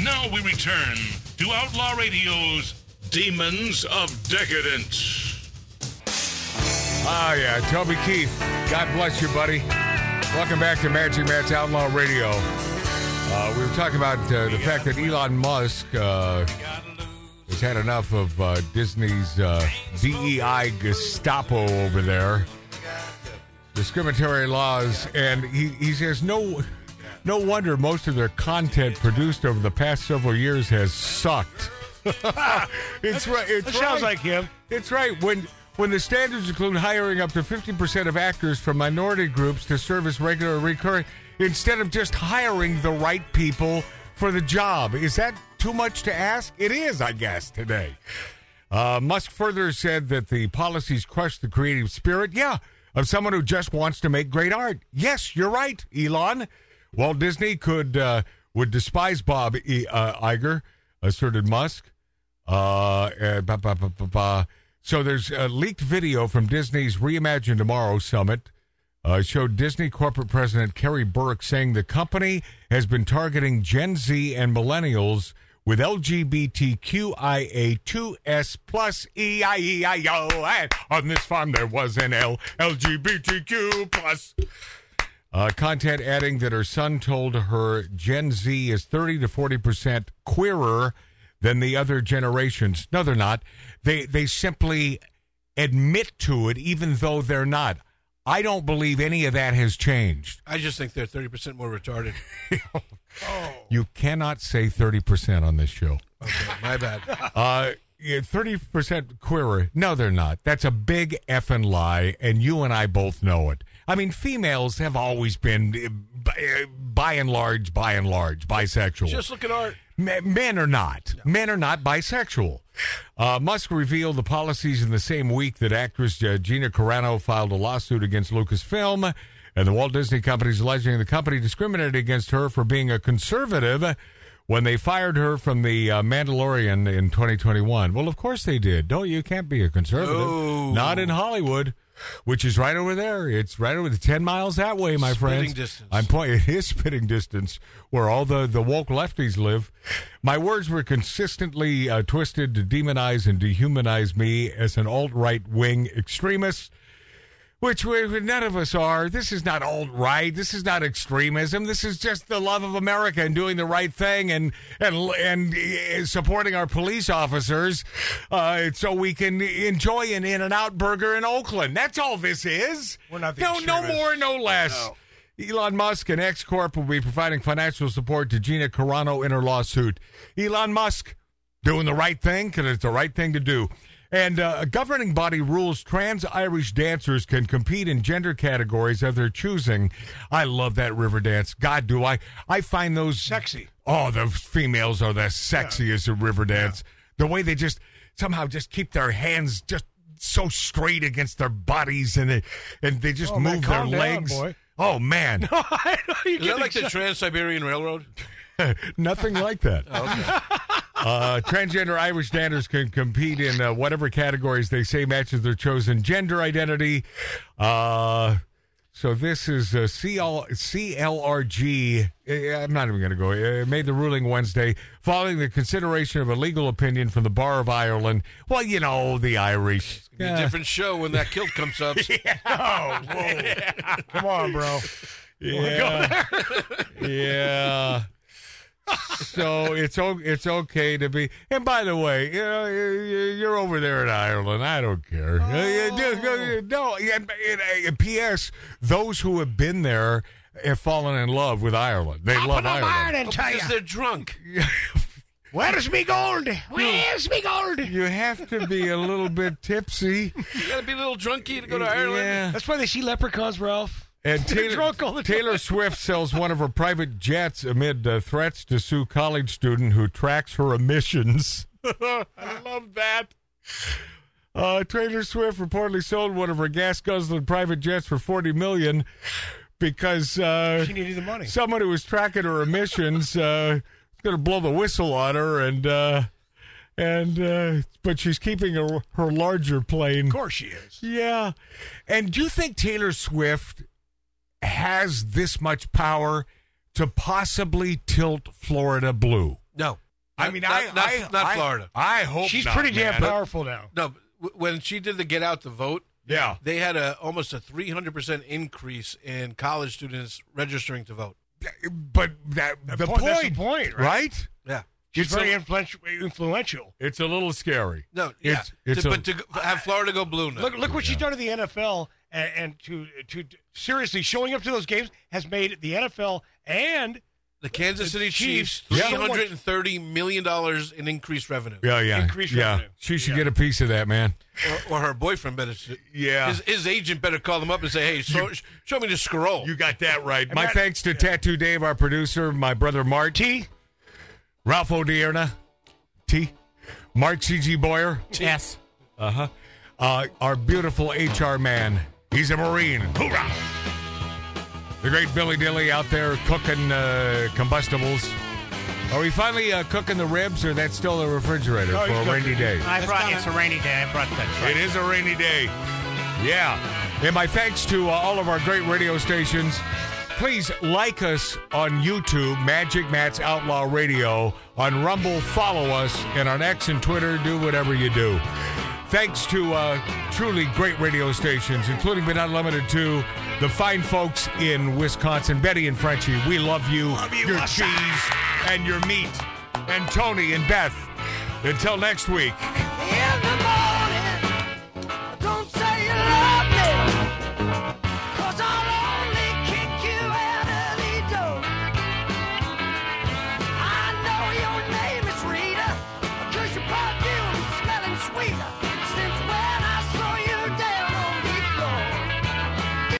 Now we return to Outlaw Radio's Demons of Decadence. Ah, yeah, Toby Keith. God bless you, buddy. Welcome back to Magic Matt's Outlaw Radio. Uh, we were talking about uh, the fact that Elon Musk uh, has had enough of uh, Disney's uh, DEI Gestapo over there, discriminatory laws, and he, he says no. No wonder most of their content produced over the past several years has sucked. it's right. It's That sounds right. like him. It's right. When when the standards include hiring up to 50% of actors from minority groups to serve as regular recurring, instead of just hiring the right people for the job. Is that too much to ask? It is, I guess, today. Uh, Musk further said that the policies crush the creative spirit, yeah, of someone who just wants to make great art. Yes, you're right, Elon. Walt Disney could uh, would despise Bob e- uh, Iger, asserted Musk. Uh, uh, ba- ba- ba- ba- ba. So there's a leaked video from Disney's Reimagine Tomorrow summit. Uh, showed Disney corporate president Karey Burke saying the company has been targeting Gen Z and millennials with LGBTQIA2S plus EIEIO. And on this farm there was an L LGBTQ plus. Uh, content adding that her son told her Gen Z is 30 to 40 percent queerer than the other generations. No, they're not. They they simply admit to it, even though they're not. I don't believe any of that has changed. I just think they're 30% more retarded. oh. You cannot say 30 percent on this show. Okay, my bad. Uh, thirty percent queerer. No, they're not. That's a big effing lie, and you and I both know it. I mean, females have always been, by, uh, by and large, by and large, bisexual. Just look at art. Men are not. Men are not bisexual. Uh, Musk revealed the policies in the same week that actress uh, Gina Carano filed a lawsuit against Lucasfilm, and the Walt Disney Company is alleging the company discriminated against her for being a conservative when they fired her from the uh, Mandalorian in 2021. Well, of course they did. Don't you? Can't be a conservative. No. Not in Hollywood. Which is right over there. It's right over the ten miles that way, my Spitting friends. distance. I'm point. It is spitting distance where all the the woke lefties live. My words were consistently uh, twisted to demonize and dehumanize me as an alt right wing extremist. Which we, none of us are. This is not alt right. This is not extremism. This is just the love of America and doing the right thing and and and uh, supporting our police officers, uh, so we can enjoy an In and Out burger in Oakland. That's all this is. We're not the no no more, no less. Elon Musk and X Corp will be providing financial support to Gina Carano in her lawsuit. Elon Musk doing the right thing because it's the right thing to do. And uh, a governing body rules trans Irish dancers can compete in gender categories of their choosing. I love that river dance. God, do I? I find those Sexy. Oh, the females are the sexiest at river dance. The way they just somehow just keep their hands just so straight against their bodies and they and they just Oh, man, move their calm down, legs. boy. Oh man, you Is that get like the. Trans Siberian Railroad? nothing like that. Uh, transgender Irish dancers can compete in uh, whatever categories they say matches their chosen gender identity. Uh, so this is uh, CL, CLRG. eh, I'm not even going to go. It made the ruling Wednesday following the consideration of a legal opinion from the Bar of Ireland. Well, you know, the Irish. Be a different show when that kilt comes up. Oh, whoa. Come on, bro. Yeah. yeah. So it's it's okay to be. And by the way, you know, you- you're over there in Ireland. I don't care. Uh, you do- No. and- and- and P.S. Those who have been there have fallen in love with Ireland. They love Ireland. Oh, because they're drunk. Where's me gold? Where's me gold? You have to be a little bit tipsy. You got to be a little drunky to go to Ireland. Yeah. That's why they see leprechauns, Ralph. And Taylor, drunk all the time. Taylor Swift sells one of her private jets amid uh, threats to sue college student who tracks her emissions. I love that. Uh, Taylor Swift reportedly sold one of her gas guzzling private jets for forty million because uh, She needed the money. someone who was tracking her emissions uh, was going to blow the whistle on her, and uh, and uh, but she's keeping her, her larger plane. Of course she is. Yeah. And do you think Taylor Swift has this much power to possibly tilt Florida blue? No. I mean, not, I, not, I not I- Florida. I hope She's not, pretty damn man. powerful now. No, when she did the get out the vote, Yeah. they had a almost a 300% increase in college students registering to vote. But that the point- point, that's the point, right? right? Yeah. She's It's very a- influential. influential. It's a little scary. No, yeah. It's- it's To- a- but to have Florida go blue now. Look, look what she's done to the NFL, and, and to to seriously showing up to those games has made the NFL and the Kansas City Chiefs, Chiefs, $330 million in increased revenue. Yeah, yeah, Increased yeah. revenue. She should Yeah. get a piece of that, man. Or, or her boyfriend better. Yeah. His, his agent better call them up and say, hey, so, show me the scroll. You got that right. My that- thanks to Tattoo Dave, our producer, my brother Marty, Ralph O'Dierna, T, Mark C.G. Boyer, Yes. uh-huh, uh, our beautiful HR man. He's a Marine. Hoorah! The great Billy Dilly out there cooking uh, combustibles. Are we finally uh, cooking the ribs, or that's still in the refrigerator No, for a rainy cooking. day? I brought it's a rainy day. I brought that. It is a rainy day. Yeah. And my thanks to uh, all of our great radio stations. Please like us on YouTube, Magic Matt's Outlaw Radio. On Rumble, follow us. And on X and Twitter, do whatever you do. Thanks to uh, truly great radio stations, including but not limited to the fine folks in Wisconsin, Betty and Frenchie. We love you, your cheese and your meat. And Tony and Beth. Until next week.